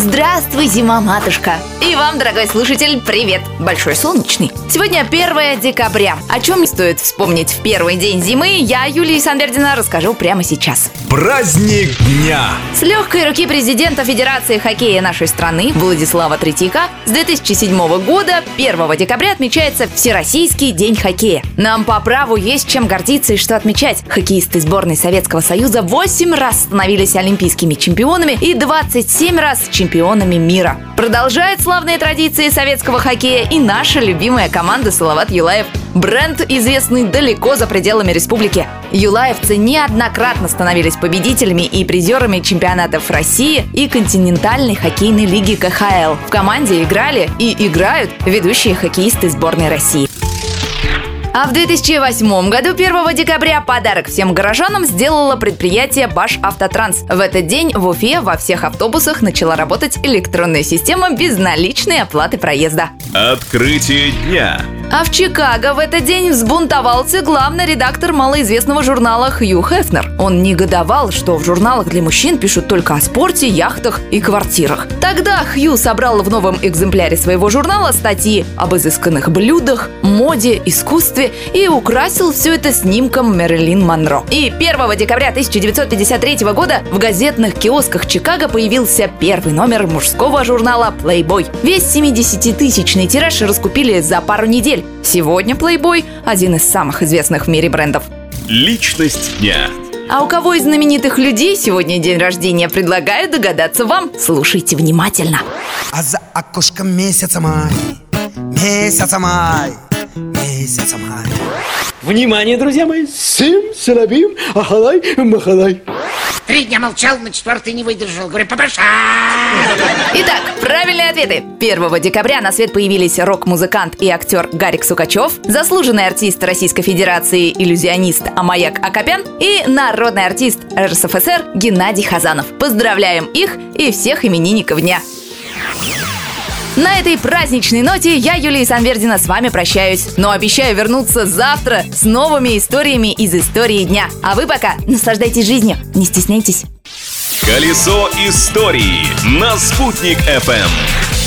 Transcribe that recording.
Здравствуй, зима-матушка! И вам, дорогой слушатель, привет! Большой солнечный. Сегодня 1 декабря. О чем стоит вспомнить в первый день зимы, я, Юлия Санбердина, расскажу прямо сейчас. Праздник дня! С легкой руки президента Федерации хоккея нашей страны Владислава Третьяка с 2007 года 1 декабря отмечается Всероссийский день хоккея. Нам по праву есть чем гордиться и что отмечать. Хоккеисты сборной Советского Союза 8 раз становились олимпийскими чемпионами и 27 раз чемпионами мира. Продолжает славные традиции советского хоккея и наша любимая команда Салават Юлаев. Бренд, известный далеко за пределами республики. Юлаевцы неоднократно становились победителями и призерами чемпионатов России и континентальной хоккейной лиги КХЛ. В команде играли и играют ведущие хоккеисты сборной России. А в 2008 году 1 декабря подарок всем горожанам сделало предприятие Баш Автотранс. В этот день в Уфе во всех автобусах начала работать электронная система безналичной оплаты проезда. Открытие дня. А в Чикаго в этот день взбунтовался главный редактор малоизвестного журнала Хью Хефнер. Он негодовал, что в журналах для мужчин пишут только о спорте, яхтах и квартирах. Тогда Хью собрал в новом экземпляре своего журнала статьи об изысканных блюдах, моде, искусстве и украсил все это снимком Мэрилин Монро. И 1 декабря 1953 года в газетных киосках Чикаго появился первый номер мужского журнала Playboy. Весь 70-тысячный тираж раскупили за пару недель. Сегодня Playboy – один из самых известных в мире брендов. Личность дня. А у кого из знаменитых людей сегодня день рождения, предлагаю догадаться вам. Слушайте внимательно. А за окошком месяца май, месяца май, месяца май. Внимание, друзья мои! Сим, салабим, ахалай, махалай. Три дня молчал, на четвертый не выдержал. Говорю, папаша! Итак, правильные ответы. 1 декабря на свет появились рок-музыкант и актер Гарик Сукачев, заслуженный артист Российской Федерации, иллюзионист Амаяк Акопян и народный артист РСФСР Геннадий Хазанов. Поздравляем их и всех именинников дня. На этой праздничной ноте я, Юлия Санвердина, с вами прощаюсь. Но обещаю вернуться завтра с новыми историями из истории дня. А вы пока наслаждайтесь жизнью, не стесняйтесь. Колесо истории на «Спутник FM.